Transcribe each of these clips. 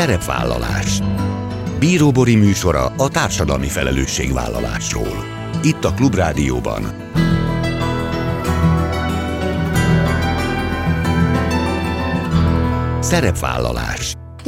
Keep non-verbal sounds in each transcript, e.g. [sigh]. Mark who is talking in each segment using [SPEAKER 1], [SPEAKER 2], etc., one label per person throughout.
[SPEAKER 1] Szerepvállalás Bíróbori műsora a társadalmi felelősségvállalásról. Itt a Klubrádióban. Szerepvállalás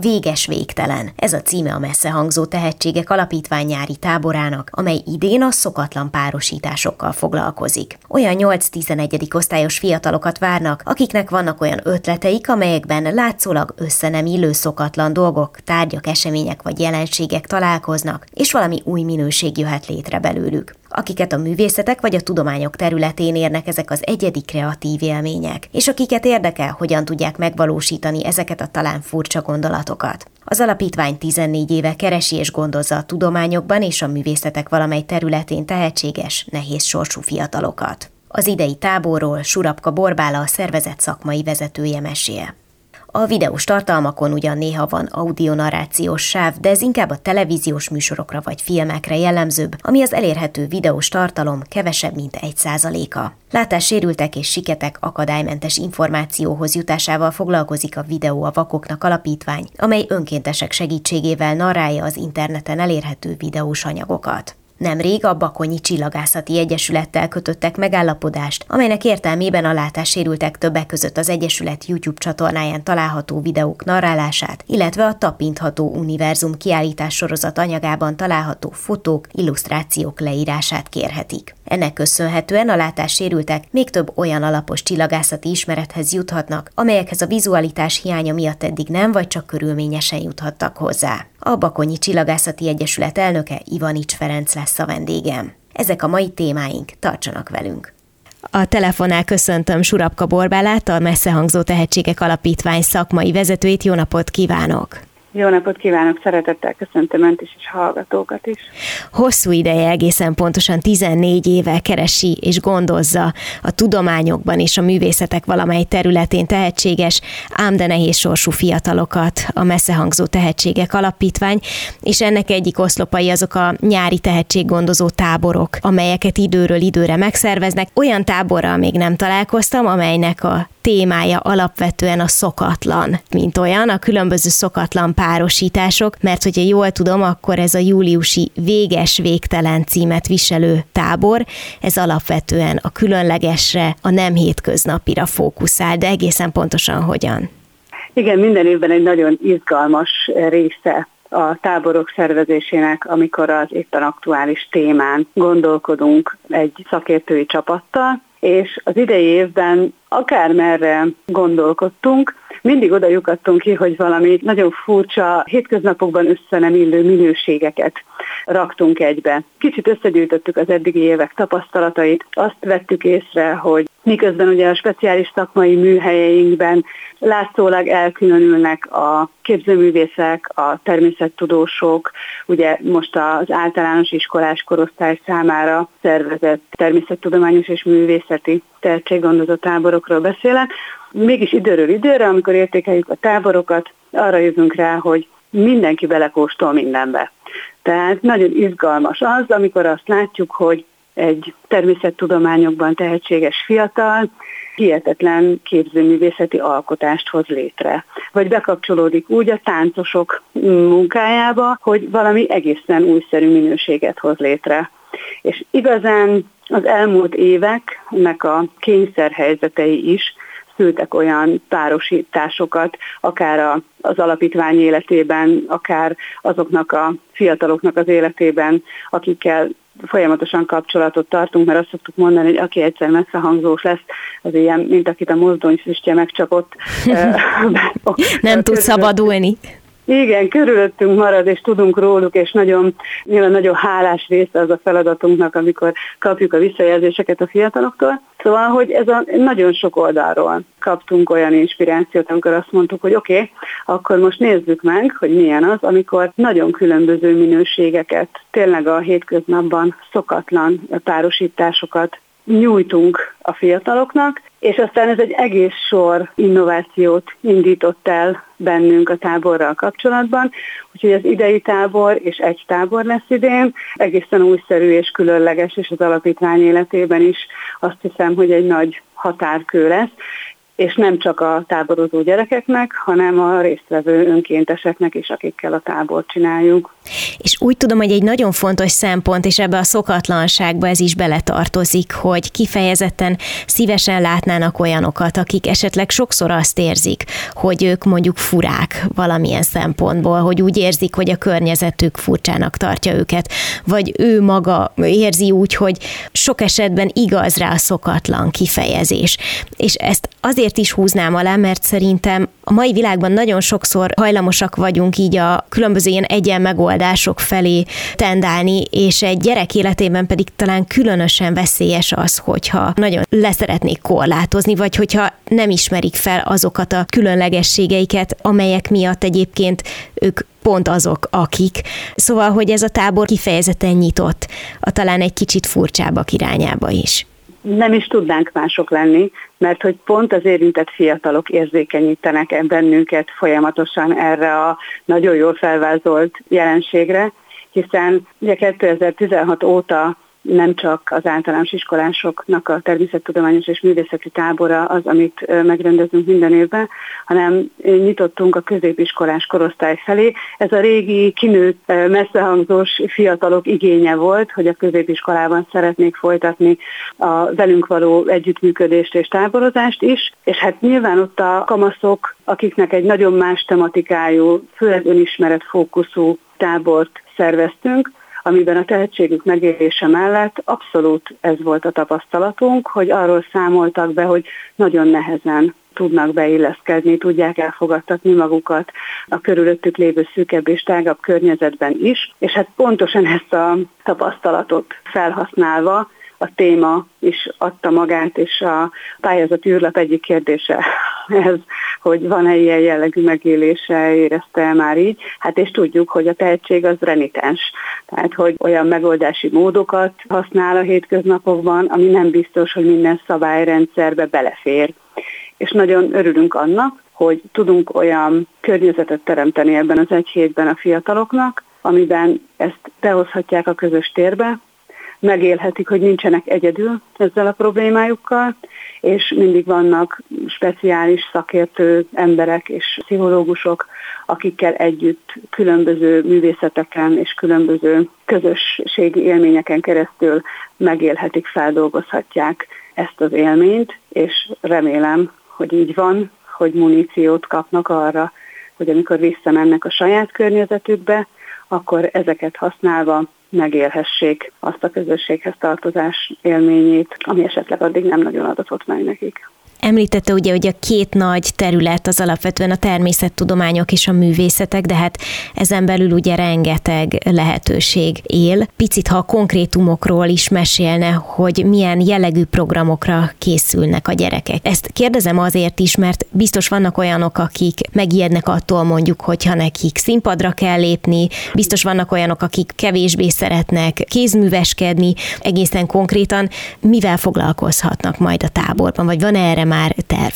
[SPEAKER 2] Véges végtelen. Ez a címe a messze hangzó tehetségek alapítvány nyári táborának, amely idén a szokatlan párosításokkal foglalkozik. Olyan 8-11. osztályos fiatalokat várnak, akiknek vannak olyan ötleteik, amelyekben látszólag össze nem illő szokatlan dolgok, tárgyak, események vagy jelenségek találkoznak, és valami új minőség jöhet létre belőlük akiket a művészetek vagy a tudományok területén érnek ezek az egyedi kreatív élmények, és akiket érdekel, hogyan tudják megvalósítani ezeket a talán furcsa gondolatokat. Az alapítvány 14 éve keresi és gondozza a tudományokban és a művészetek valamely területén tehetséges, nehéz sorsú fiatalokat. Az idei táborról Surapka Borbála a szervezet szakmai vezetője mesél. A videós tartalmakon ugyan néha van audionarrációs sáv, de ez inkább a televíziós műsorokra vagy filmekre jellemzőbb, ami az elérhető videós tartalom kevesebb, mint egy százaléka. Látássérültek és siketek akadálymentes információhoz jutásával foglalkozik a Videó a Vakoknak alapítvány, amely önkéntesek segítségével narrálja az interneten elérhető videós anyagokat. Nemrég a Bakonyi Csillagászati Egyesülettel kötöttek megállapodást, amelynek értelmében a látássérültek többek között az Egyesület YouTube csatornáján található videók narrálását, illetve a Tapintható Univerzum kiállítás sorozat anyagában található fotók, illusztrációk leírását kérhetik. Ennek köszönhetően a látássérültek még több olyan alapos csillagászati ismerethez juthatnak, amelyekhez a vizualitás hiánya miatt eddig nem vagy csak körülményesen juthattak hozzá. A Bakonyi Csillagászati Egyesület elnöke Ivanics Ferenc lesz a vendégem. Ezek a mai témáink, tartsanak velünk! A telefonál köszöntöm Surapka Borbálát, a Messzehangzó Tehetségek Alapítvány szakmai vezetőit. Jó napot kívánok!
[SPEAKER 3] Jó napot kívánok, szeretettel köszöntöm Önt is, és hallgatókat is.
[SPEAKER 2] Hosszú ideje, egészen pontosan 14 éve keresi és gondozza a tudományokban és a művészetek valamely területén tehetséges, ám de nehéz sorsú fiatalokat a messzehangzó tehetségek alapítvány, és ennek egyik oszlopai azok a nyári tehetséggondozó táborok, amelyeket időről időre megszerveznek. Olyan táborral még nem találkoztam, amelynek a témája alapvetően a szokatlan, mint olyan, a különböző szokatlan párosítások, mert hogyha jól tudom, akkor ez a júliusi véges végtelen címet viselő tábor, ez alapvetően a különlegesre, a nem hétköznapira fókuszál, de egészen pontosan hogyan?
[SPEAKER 3] Igen, minden évben egy nagyon izgalmas része a táborok szervezésének, amikor az éppen aktuális témán gondolkodunk egy szakértői csapattal, és az idei évben akármerre gondolkodtunk, mindig oda lyukadtunk ki, hogy valami nagyon furcsa, hétköznapokban össze nem illő minőségeket raktunk egybe. Kicsit összegyűjtöttük az eddigi évek tapasztalatait, azt vettük észre, hogy miközben ugye a speciális szakmai műhelyeinkben látszólag elkülönülnek a képzőművészek, a természettudósok, ugye most az általános iskolás korosztály számára szervezett természettudományos és művészeti tehetséggondozó táborokról beszélek. Mégis időről időre, amikor értékeljük a táborokat, arra jövünk rá, hogy mindenki belekóstol mindenbe. Tehát nagyon izgalmas az, amikor azt látjuk, hogy egy természettudományokban tehetséges fiatal hihetetlen képzőművészeti alkotást hoz létre. Vagy bekapcsolódik úgy a táncosok munkájába, hogy valami egészen újszerű minőséget hoz létre. És igazán az elmúlt éveknek a kényszerhelyzetei is szültek olyan párosításokat, akár az alapítvány életében, akár azoknak a fiataloknak az életében, akikkel folyamatosan kapcsolatot tartunk, mert azt szoktuk mondani, hogy aki egyszer messzehangzós lesz, az ilyen, mint akit a mozdony füstje megcsapott. [laughs] [laughs]
[SPEAKER 2] Nem tud szabadulni.
[SPEAKER 3] Igen, körülöttünk marad, és tudunk róluk, és nagyon, nyilván nagyon hálás része az a feladatunknak, amikor kapjuk a visszajelzéseket a fiataloktól. Szóval, hogy ez a nagyon sok oldalról kaptunk olyan inspirációt, amikor azt mondtuk, hogy oké, okay, akkor most nézzük meg, hogy milyen az, amikor nagyon különböző minőségeket, tényleg a hétköznapban szokatlan párosításokat nyújtunk a fiataloknak, és aztán ez egy egész sor innovációt indított el bennünk a táborral kapcsolatban, úgyhogy az idei tábor és egy tábor lesz idén, egészen újszerű és különleges, és az alapítvány életében is azt hiszem, hogy egy nagy határkő lesz, és nem csak a táborozó gyerekeknek, hanem a résztvevő önkénteseknek is, akikkel a tábort csináljuk.
[SPEAKER 2] És úgy tudom, hogy egy nagyon fontos szempont, és ebbe a szokatlanságba ez is beletartozik, hogy kifejezetten szívesen látnának olyanokat, akik esetleg sokszor azt érzik, hogy ők mondjuk furák valamilyen szempontból, hogy úgy érzik, hogy a környezetük furcsának tartja őket, vagy ő maga érzi úgy, hogy sok esetben igaz rá a szokatlan kifejezés. És ezt azért is húznám alá, mert szerintem a mai világban nagyon sokszor hajlamosak vagyunk így a különböző ilyen egyen megoldások felé tendálni, és egy gyerek életében pedig talán különösen veszélyes az, hogyha nagyon leszeretnék korlátozni, vagy hogyha nem ismerik fel azokat a különlegességeiket, amelyek miatt egyébként ők pont azok, akik. Szóval, hogy ez a tábor kifejezetten nyitott, a talán egy kicsit furcsábbak irányába is
[SPEAKER 3] nem is tudnánk mások lenni, mert hogy pont az érintett fiatalok érzékenyítenek bennünket folyamatosan erre a nagyon jól felvázolt jelenségre, hiszen ugye 2016 óta nem csak az általános iskolásoknak a természettudományos és művészeti tábora az, amit megrendezünk minden évben, hanem nyitottunk a középiskolás korosztály felé. Ez a régi kinőtt messzehangzós fiatalok igénye volt, hogy a középiskolában szeretnék folytatni a velünk való együttműködést és táborozást is, és hát nyilván ott a kamaszok, akiknek egy nagyon más tematikájú, főleg önismeret fókuszú tábort szerveztünk, amiben a tehetségük megélése mellett abszolút ez volt a tapasztalatunk, hogy arról számoltak be, hogy nagyon nehezen tudnak beilleszkedni, tudják elfogadtatni magukat a körülöttük lévő szűkebb és tágabb környezetben is, és hát pontosan ezt a tapasztalatot felhasználva a téma is adta magát, és a pályázat űrlap egyik kérdése ez, hogy van-e ilyen jellegű megélése, érezte már így. Hát és tudjuk, hogy a tehetség az renitens. Tehát, hogy olyan megoldási módokat használ a hétköznapokban, ami nem biztos, hogy minden szabályrendszerbe belefér. És nagyon örülünk annak, hogy tudunk olyan környezetet teremteni ebben az egy hétben a fiataloknak, amiben ezt behozhatják a közös térbe, megélhetik, hogy nincsenek egyedül ezzel a problémájukkal, és mindig vannak speciális szakértő emberek és pszichológusok, akikkel együtt különböző művészeteken és különböző közösségi élményeken keresztül megélhetik, feldolgozhatják ezt az élményt, és remélem, hogy így van, hogy muníciót kapnak arra, hogy amikor visszamennek a saját környezetükbe, akkor ezeket használva megélhessék azt a közösséghez tartozás élményét, ami esetleg addig nem nagyon adatott meg nekik.
[SPEAKER 2] Említette ugye, hogy a két nagy terület az alapvetően a természettudományok és a művészetek, de hát ezen belül ugye rengeteg lehetőség él. Picit, ha a konkrétumokról is mesélne, hogy milyen jellegű programokra készülnek a gyerekek. Ezt kérdezem azért is, mert biztos vannak olyanok, akik megijednek attól mondjuk, hogyha nekik színpadra kell lépni, biztos vannak olyanok, akik kevésbé szeretnek kézműveskedni, egészen konkrétan mivel foglalkozhatnak majd a táborban, vagy van erre már terv?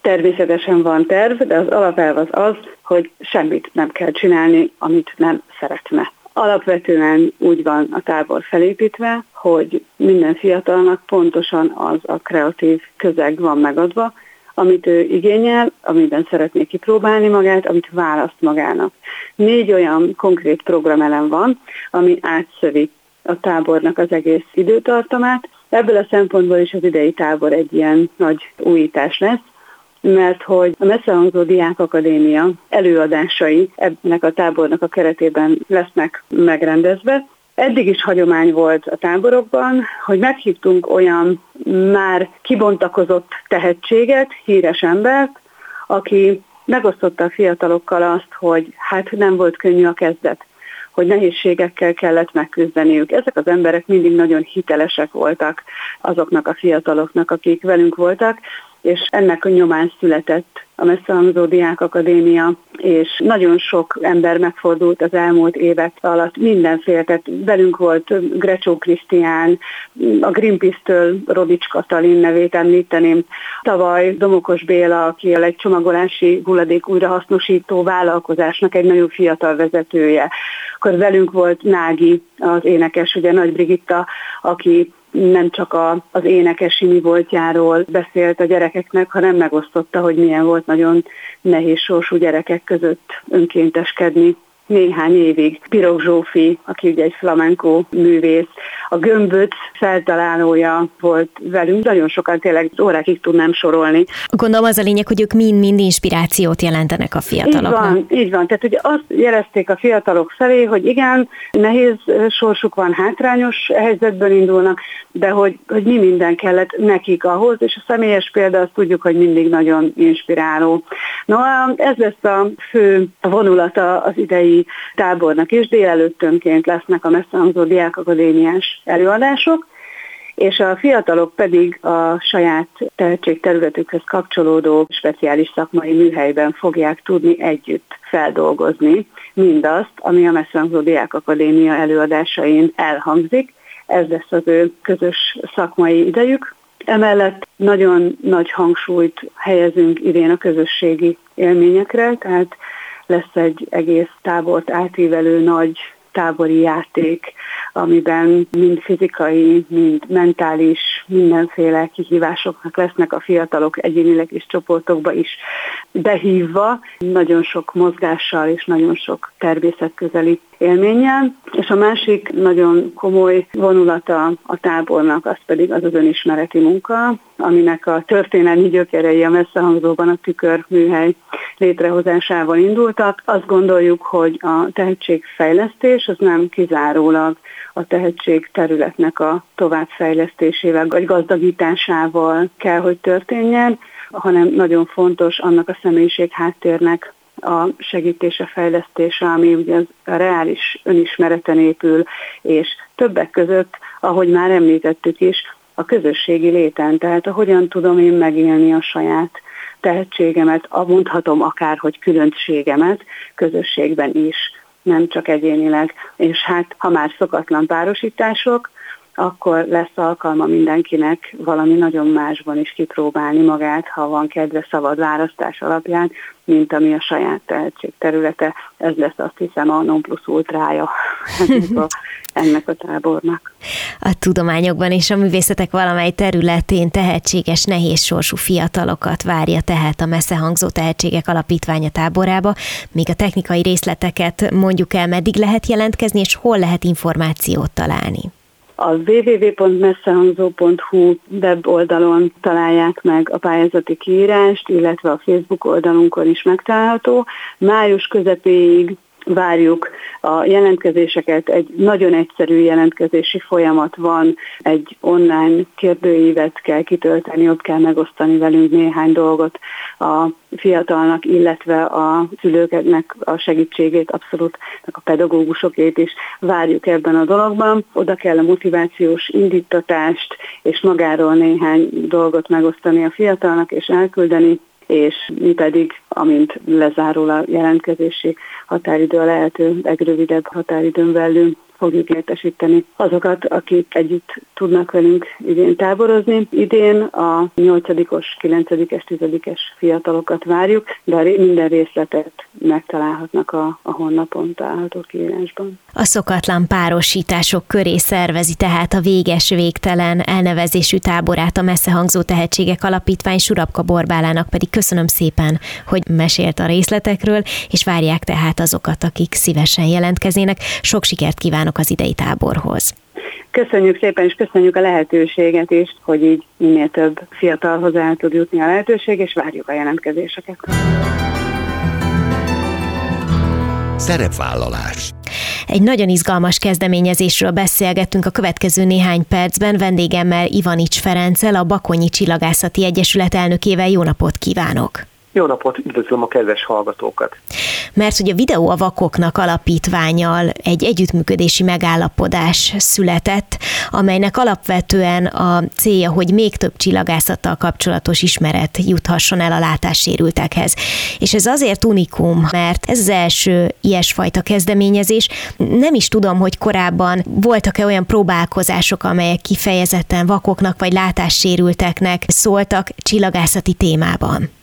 [SPEAKER 3] Természetesen van terv, de az alapelv az az, hogy semmit nem kell csinálni, amit nem szeretne. Alapvetően úgy van a tábor felépítve, hogy minden fiatalnak pontosan az a kreatív közeg van megadva, amit ő igényel, amiben szeretné kipróbálni magát, amit választ magának. Négy olyan konkrét programelem van, ami átszövi a tábornak az egész időtartamát, Ebből a szempontból is az idei tábor egy ilyen nagy újítás lesz, mert hogy a Messzehangzó Diák Akadémia előadásai ennek a tábornak a keretében lesznek megrendezve. Eddig is hagyomány volt a táborokban, hogy meghívtunk olyan már kibontakozott tehetséget, híres embert, aki megosztotta a fiatalokkal azt, hogy hát nem volt könnyű a kezdet hogy nehézségekkel kellett megküzdeniük. Ezek az emberek mindig nagyon hitelesek voltak azoknak a fiataloknak, akik velünk voltak, és ennek a nyomán született a Messzehangzó Diák Akadémia, és nagyon sok ember megfordult az elmúlt évek alatt. Mindenféle, tehát velünk volt Grecsó Krisztián, a Greenpeace-től Rodics Katalin nevét említeném, tavaly Domokos Béla, aki egy csomagolási hulladék újrahasznosító vállalkozásnak egy nagyon fiatal vezetője. Akkor velünk volt Nági, az énekes, ugye Nagy Brigitta, aki nem csak a, az énekesi mi voltjáról beszélt a gyerekeknek, hanem megosztotta, hogy milyen volt nagyon nehéz sorsú gyerekek között önkénteskedni néhány évig. Pirog Zsófi, aki ugye egy flamenco művész, a gömböt feltalálója volt velünk, nagyon sokan tényleg órákig tudnám sorolni.
[SPEAKER 2] Gondolom az a lényeg, hogy ők mind-mind inspirációt jelentenek a fiataloknak.
[SPEAKER 3] Így van, így van. Tehát ugye azt jelezték a fiatalok felé, hogy igen, nehéz sorsuk van, hátrányos helyzetből indulnak, de hogy, hogy mi minden kellett nekik ahhoz, és a személyes példa azt tudjuk, hogy mindig nagyon inspiráló. No, ez lesz a fő vonulata az idei tábornak is, délelőttönként lesznek a Messzehangzó Diákakadémiás előadások, és a fiatalok pedig a saját tehetségterületükhöz kapcsolódó speciális szakmai műhelyben fogják tudni együtt feldolgozni mindazt, ami a Messzehangzó Diákakadémia előadásain elhangzik. Ez lesz az ő közös szakmai idejük. Emellett nagyon nagy hangsúlyt helyezünk idén a közösségi élményekre, tehát lesz egy egész tábort átívelő nagy tábori játék, amiben mind fizikai, mind mentális, mindenféle kihívásoknak lesznek a fiatalok egyénileg és csoportokba is behívva, nagyon sok mozgással és nagyon sok természetközeli élménnyel. És a másik nagyon komoly vonulata a tábornak, az pedig az az önismereti munka, aminek a történelmi gyökerei a messzehangzóban a tükörműhely létrehozásával indultak. Azt gondoljuk, hogy a tehetségfejlesztés az nem kizárólag a tehetség területnek a továbbfejlesztésével vagy gazdagításával kell, hogy történjen, hanem nagyon fontos annak a személyiség háttérnek a segítése, fejlesztése, ami ugye az a reális önismereten épül, és többek között, ahogy már említettük is, a közösségi léten, tehát a hogyan tudom én megélni a saját tehetségemet, mondhatom akár, hogy különbségemet közösségben is, nem csak egyénileg. És hát, ha már szokatlan párosítások, akkor lesz alkalma mindenkinek valami nagyon másban is kipróbálni magát, ha van kedve szabad választás alapján, mint ami a saját tehetség területe. Ez lesz azt hiszem a non plus ultrája [laughs] ennek a, tábornak.
[SPEAKER 2] A tudományokban és a művészetek valamely területén tehetséges, nehéz sorsú fiatalokat várja tehát a messze hangzó tehetségek alapítványa táborába. Még a technikai részleteket mondjuk el, meddig lehet jelentkezni, és hol lehet információt találni
[SPEAKER 3] a www.messzehangzó.hu web oldalon találják meg a pályázati kiírást, illetve a Facebook oldalunkon is megtalálható. Május közepéig várjuk a jelentkezéseket. Egy nagyon egyszerű jelentkezési folyamat van, egy online kérdőívet kell kitölteni, ott kell megosztani velünk néhány dolgot a fiatalnak, illetve a szülőknek a segítségét, abszolút a pedagógusokét is várjuk ebben a dologban. Oda kell a motivációs indítatást és magáról néhány dolgot megosztani a fiatalnak és elküldeni, és mi pedig, amint lezárul a jelentkezési határidő a lehető legrövidebb határidőn belül fogjuk értesíteni azokat, akik együtt tudnak velünk idén táborozni. Idén a 8-os, 9-es, 10-es fiatalokat várjuk, de minden részletet megtalálhatnak a, a honlapon található kiírásban.
[SPEAKER 2] A szokatlan párosítások köré szervezi tehát a véges végtelen elnevezésű táborát a messzehangzó tehetségek alapítvány Surapka Borbálának pedig köszönöm szépen, hogy mesélt a részletekről, és várják tehát azokat, akik szívesen jelentkeznének. Sok sikert kívánok az idei táborhoz.
[SPEAKER 3] Köszönjük szépen, és köszönjük a lehetőséget is, hogy így minél több fiatalhoz el tud jutni a lehetőség, és várjuk a jelentkezéseket.
[SPEAKER 1] Szerepvállalás
[SPEAKER 2] egy nagyon izgalmas kezdeményezésről beszélgettünk a következő néhány percben vendégemmel Ivanics Ferenccel, a Bakonyi Csillagászati Egyesület elnökével. Jó napot kívánok!
[SPEAKER 4] Jó napot, üdvözlöm a kedves hallgatókat!
[SPEAKER 2] Mert hogy a Videó a Vakoknak alapítványal egy együttműködési megállapodás született, amelynek alapvetően a célja, hogy még több csillagászattal kapcsolatos ismeret juthasson el a látássérültekhez. És ez azért unikum, mert ez az első ilyesfajta kezdeményezés. Nem is tudom, hogy korábban voltak-e olyan próbálkozások, amelyek kifejezetten vakoknak vagy látássérülteknek szóltak csillagászati témában.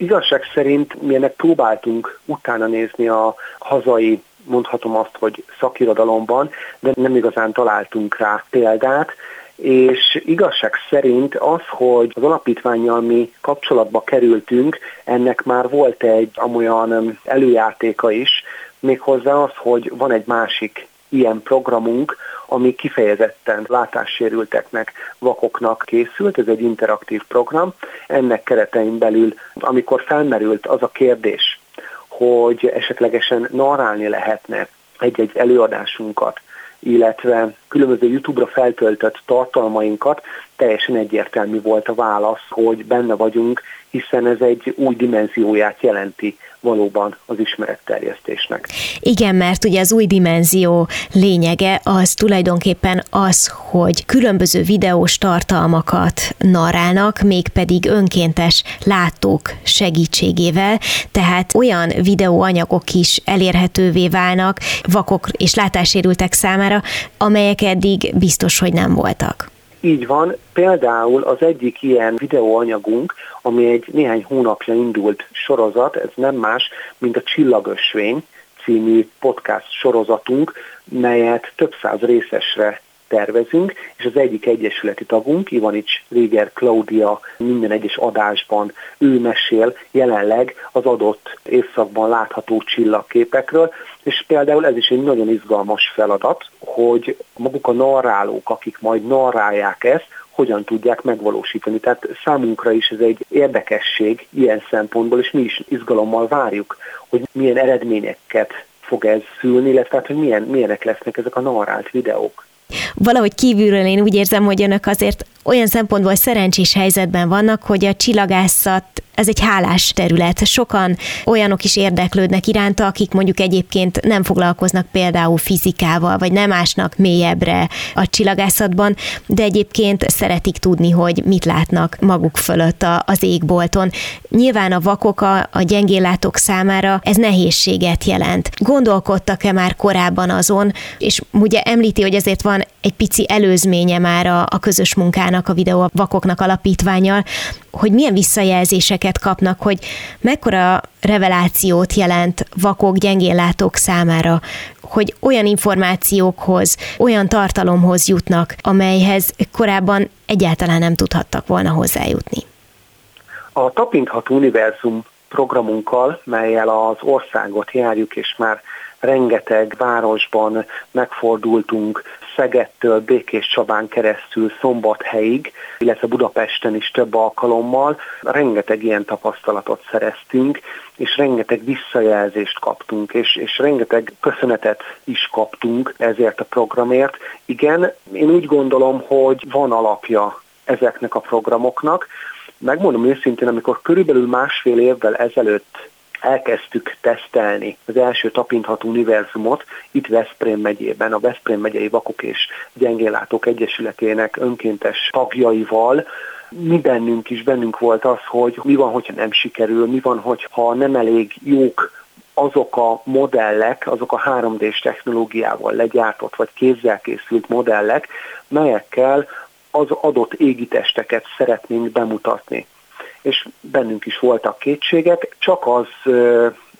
[SPEAKER 4] Igazság szerint mi ennek próbáltunk utána nézni a hazai mondhatom azt, hogy szakirodalomban, de nem igazán találtunk rá példát, és igazság szerint az, hogy az alapítványjal mi kapcsolatba kerültünk, ennek már volt egy amolyan előjátéka is, méghozzá az, hogy van egy másik ilyen programunk, ami kifejezetten látássérülteknek, vakoknak készült, ez egy interaktív program. Ennek keretein belül, amikor felmerült az a kérdés, hogy esetlegesen narrálni lehetne egy-egy előadásunkat, illetve különböző YouTube-ra feltöltött tartalmainkat, teljesen egyértelmű volt a válasz, hogy benne vagyunk, hiszen ez egy új dimenzióját jelenti valóban az ismeretterjesztésnek.
[SPEAKER 2] Igen, mert ugye az új dimenzió lényege az tulajdonképpen az, hogy különböző videós tartalmakat narrálnak, mégpedig önkéntes látók segítségével, tehát olyan videóanyagok is elérhetővé válnak vakok és látássérültek számára, amelyek eddig biztos, hogy nem voltak.
[SPEAKER 4] Így van, például az egyik ilyen videóanyagunk, ami egy néhány hónapja indult sorozat, ez nem más, mint a Csillagösvény című podcast sorozatunk, melyet több száz részesre tervezünk, és az egyik egyesületi tagunk, Ivanics Réger Claudia minden egyes adásban ő mesél jelenleg az adott évszakban látható csillagképekről, és például ez is egy nagyon izgalmas feladat, hogy maguk a narrálók, akik majd narrálják ezt, hogyan tudják megvalósítani. Tehát számunkra is ez egy érdekesség ilyen szempontból, és mi is izgalommal várjuk, hogy milyen eredményeket fog ez szülni, illetve hát, hogy milyen, milyenek lesznek ezek a narrált videók.
[SPEAKER 2] Valahogy kívülről én úgy érzem, hogy önök azért olyan szempontból szerencsés helyzetben vannak, hogy a csillagászat ez egy hálás terület. Sokan olyanok is érdeklődnek iránta, akik mondjuk egyébként nem foglalkoznak például fizikával, vagy nem ásnak mélyebbre a csillagászatban, de egyébként szeretik tudni, hogy mit látnak maguk fölött a, az égbolton. Nyilván a vakok, a, a gyengéllátók számára ez nehézséget jelent. Gondolkodtak-e már korábban azon, és ugye említi, hogy azért van egy pici előzménye már a, a közös munkának, a videó a vakoknak alapítványal, hogy milyen visszajelzéseket kapnak, hogy mekkora revelációt jelent vakok, gyengéllátók számára, hogy olyan információkhoz, olyan tartalomhoz jutnak, amelyhez korábban egyáltalán nem tudhattak volna hozzájutni.
[SPEAKER 4] A Tapinthat Univerzum programunkkal, melyel az országot járjuk, és már rengeteg városban megfordultunk, Szegedtől Békés Csabán keresztül Szombathelyig, illetve Budapesten is több alkalommal. Rengeteg ilyen tapasztalatot szereztünk, és rengeteg visszajelzést kaptunk, és, és rengeteg köszönetet is kaptunk ezért a programért. Igen, én úgy gondolom, hogy van alapja ezeknek a programoknak. Megmondom őszintén, amikor körülbelül másfél évvel ezelőtt elkezdtük tesztelni az első tapintható univerzumot itt Veszprém megyében, a Veszprém megyei Vakok és Gyengéllátók Egyesületének önkéntes tagjaival, mi bennünk is bennünk volt az, hogy mi van, hogyha nem sikerül, mi van, hogyha nem elég jók azok a modellek, azok a 3D-s technológiával legyártott vagy kézzel készült modellek, melyekkel az adott égitesteket szeretnénk bemutatni és bennünk is voltak kétségek, csak az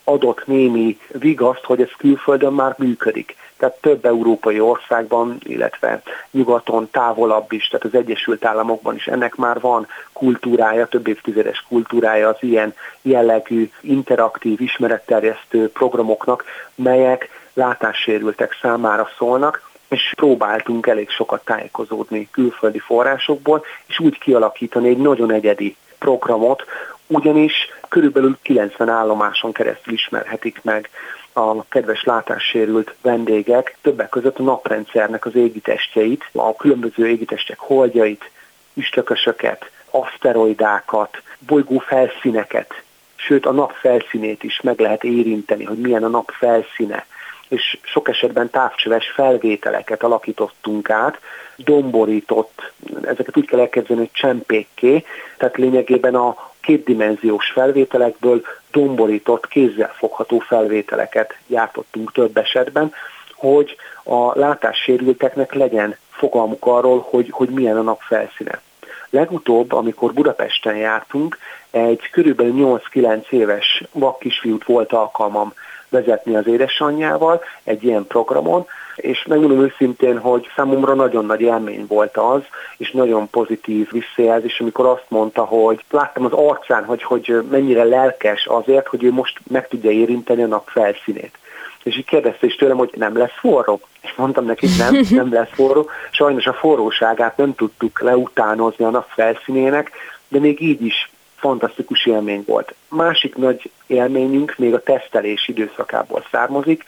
[SPEAKER 4] adott némi vigaszt, hogy ez külföldön már működik. Tehát több európai országban, illetve nyugaton távolabb is, tehát az Egyesült Államokban is ennek már van kultúrája, több évtizedes kultúrája az ilyen jellegű interaktív ismeretterjesztő programoknak, melyek látássérültek számára szólnak, és próbáltunk elég sokat tájékozódni külföldi forrásokból, és úgy kialakítani egy nagyon egyedi programot, ugyanis körülbelül 90 állomáson keresztül ismerhetik meg a kedves látássérült vendégek, többek között a naprendszernek az égitestjeit, a különböző égitestek holdjait, üstökösöket, aszteroidákat, bolygó felszíneket, sőt a nap felszínét is meg lehet érinteni, hogy milyen a nap felszíne és sok esetben távcsöves felvételeket alakítottunk át, domborított, ezeket úgy kell elképzelni, hogy csempékké, tehát lényegében a kétdimenziós felvételekből domborított, kézzel fogható felvételeket gyártottunk több esetben, hogy a látássérülteknek legyen fogalmuk arról, hogy, hogy milyen a nap felszíne. Legutóbb, amikor Budapesten jártunk, egy körülbelül 8-9 éves vak kisfiút volt alkalmam vezetni az édesanyjával egy ilyen programon, és megmondom őszintén, hogy számomra nagyon nagy élmény volt az, és nagyon pozitív visszajelzés, amikor azt mondta, hogy láttam az arcán, hogy, hogy mennyire lelkes azért, hogy ő most meg tudja érinteni a nap felszínét. És így kérdezte is tőlem, hogy nem lesz forró. És mondtam neki, nem, [laughs] nem lesz forró. Sajnos a forróságát nem tudtuk leutánozni a nap felszínének, de még így is fantasztikus élmény volt. Másik nagy élményünk még a tesztelés időszakából származik.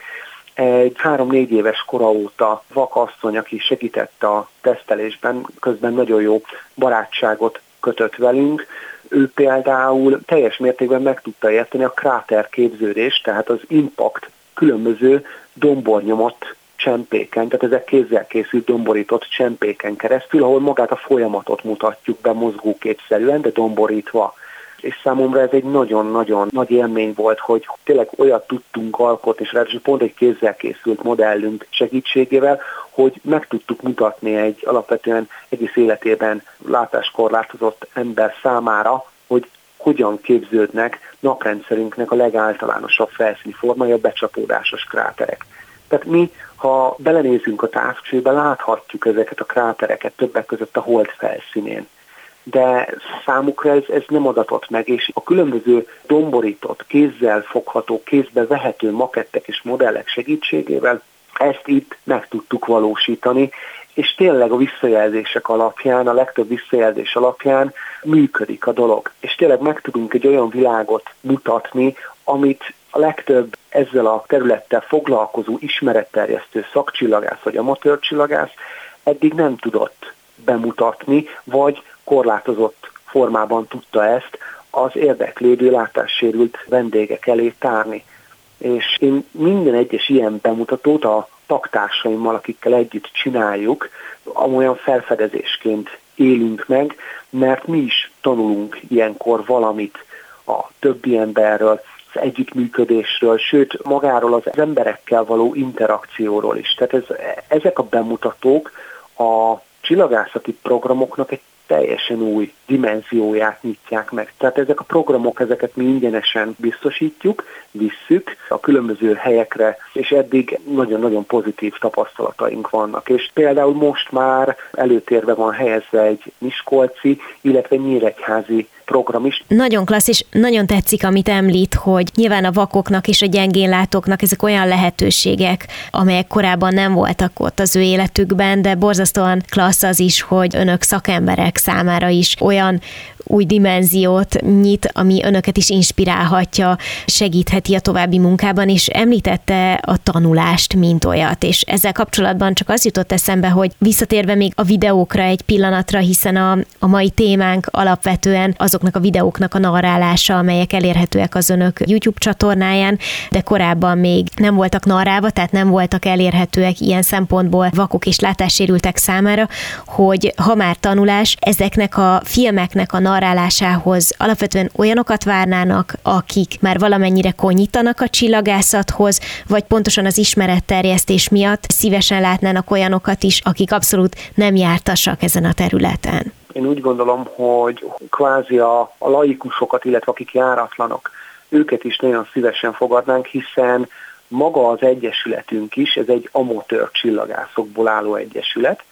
[SPEAKER 4] Egy három-négy éves kora óta vakasszony, aki segített a tesztelésben, közben nagyon jó barátságot kötött velünk, ő például teljes mértékben meg tudta érteni a kráter képződést, tehát az impact különböző dombornyomott csempéken, tehát ezek kézzel készült domborított csempéken keresztül, ahol magát a folyamatot mutatjuk be mozgóképszerűen, de domborítva és számomra ez egy nagyon-nagyon nagy élmény volt, hogy tényleg olyat tudtunk alkotni, és ráadásul pont egy kézzel készült modellünk segítségével, hogy meg tudtuk mutatni egy alapvetően egész életében látáskorlátozott ember számára, hogy hogyan képződnek naprendszerünknek a legáltalánosabb felszíni formája, a becsapódásos kráterek. Tehát mi, ha belenézünk a távcsőbe, láthatjuk ezeket a krátereket többek között a hold felszínén de számukra ez, ez nem adatott meg, és a különböző domborított, kézzel fogható, kézbe vehető makettek és modellek segítségével ezt itt meg tudtuk valósítani, és tényleg a visszajelzések alapján, a legtöbb visszajelzés alapján működik a dolog. És tényleg meg tudunk egy olyan világot mutatni, amit a legtöbb ezzel a területtel foglalkozó ismeretterjesztő szakcsillagász vagy amatőr csillagász eddig nem tudott bemutatni, vagy korlátozott formában tudta ezt az érdeklődő látássérült vendégek elé tárni. És én minden egyes ilyen bemutatót a taktársaimmal, akikkel együtt csináljuk, amolyan felfedezésként élünk meg, mert mi is tanulunk ilyenkor valamit a többi emberről, együttműködésről, sőt magáról az emberekkel való interakcióról is. Tehát ez, ezek a bemutatók a csillagászati programoknak egy teljesen új dimenzióját nyitják meg. Tehát ezek a programok, ezeket mi ingyenesen biztosítjuk, visszük a különböző helyekre, és eddig nagyon-nagyon pozitív tapasztalataink vannak. És például most már előtérbe van helyezve egy Miskolci, illetve Nyíregyházi program is.
[SPEAKER 2] Nagyon klassz, és nagyon tetszik, amit említ, hogy nyilván a vakoknak és a gyengénlátóknak ezek olyan lehetőségek, amelyek korábban nem voltak ott az ő életükben, de borzasztóan klassz az is, hogy önök szakemberek számára is olyan új dimenziót nyit, ami önöket is inspirálhatja, segítheti a további munkában, és említette a tanulást, mint olyat, és ezzel kapcsolatban csak az jutott eszembe, hogy visszatérve még a videókra egy pillanatra, hiszen a, a mai témánk alapvetően azoknak a videóknak a narrálása, amelyek elérhetőek az önök YouTube csatornáján, de korábban még nem voltak narrálva, tehát nem voltak elérhetőek ilyen szempontból vakok és látássérültek számára, hogy ha már tanulás, ezeknek a filmeknek a narrálásához alapvetően olyanokat várnának, akik már valamennyire konyítanak a csillagászathoz, vagy pontosan az ismeretterjesztés miatt szívesen látnának olyanokat is, akik abszolút nem jártasak ezen a területen.
[SPEAKER 4] Én úgy gondolom, hogy kvázi a, a laikusokat, illetve akik járatlanok, őket is nagyon szívesen fogadnánk, hiszen maga az egyesületünk is, ez egy amatőr csillagászokból álló egyesület,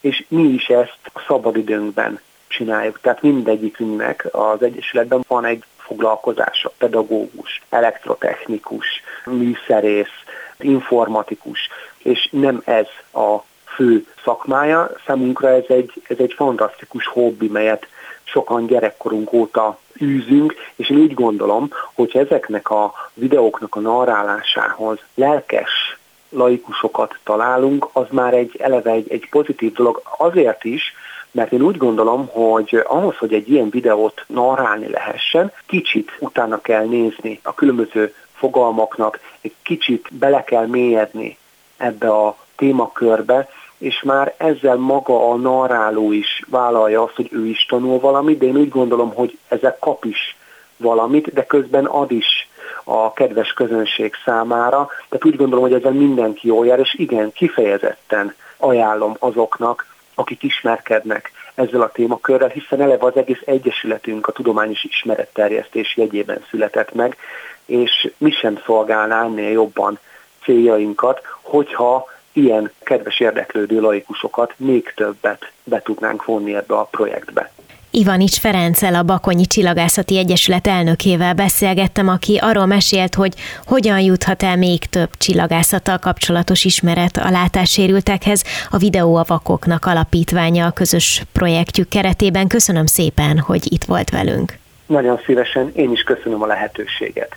[SPEAKER 4] és mi is ezt a szabadidőnkben csináljuk. Tehát mindegyikünknek az Egyesületben van egy foglalkozása, pedagógus, elektrotechnikus, műszerész, informatikus, és nem ez a fő szakmája. Számunkra ez egy, ez egy fantasztikus hobbi, melyet sokan gyerekkorunk óta űzünk, és én úgy gondolom, hogy ezeknek a videóknak a narrálásához lelkes laikusokat találunk, az már egy eleve egy, egy pozitív dolog. Azért is, mert én úgy gondolom, hogy ahhoz, hogy egy ilyen videót narrálni lehessen, kicsit utána kell nézni a különböző fogalmaknak, egy kicsit bele kell mélyedni ebbe a témakörbe, és már ezzel maga a narráló is vállalja azt, hogy ő is tanul valamit, de én úgy gondolom, hogy ezek kap is valamit, de közben ad is a kedves közönség számára. Tehát úgy gondolom, hogy ezzel mindenki jól jár, és igen, kifejezetten ajánlom azoknak, akik ismerkednek ezzel a témakörrel, hiszen eleve az egész egyesületünk a tudományos ismeretterjesztés jegyében született meg, és mi sem szolgálná ennél jobban céljainkat, hogyha ilyen kedves érdeklődő laikusokat még többet be tudnánk vonni ebbe a projektbe.
[SPEAKER 2] Ivanics Ferenccel, a Bakonyi Csillagászati Egyesület elnökével beszélgettem, aki arról mesélt, hogy hogyan juthat el még több csillagászattal kapcsolatos ismeret a látássérültekhez. A Videó a Vakoknak alapítványa a közös projektjük keretében. Köszönöm szépen, hogy itt volt velünk.
[SPEAKER 4] Nagyon szívesen, én is köszönöm a lehetőséget.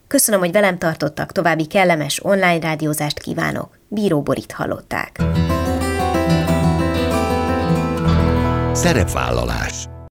[SPEAKER 2] Köszönöm, hogy velem tartottak, további kellemes online rádiózást kívánok. Bíró Borit hallották.
[SPEAKER 1] Szerepvállalás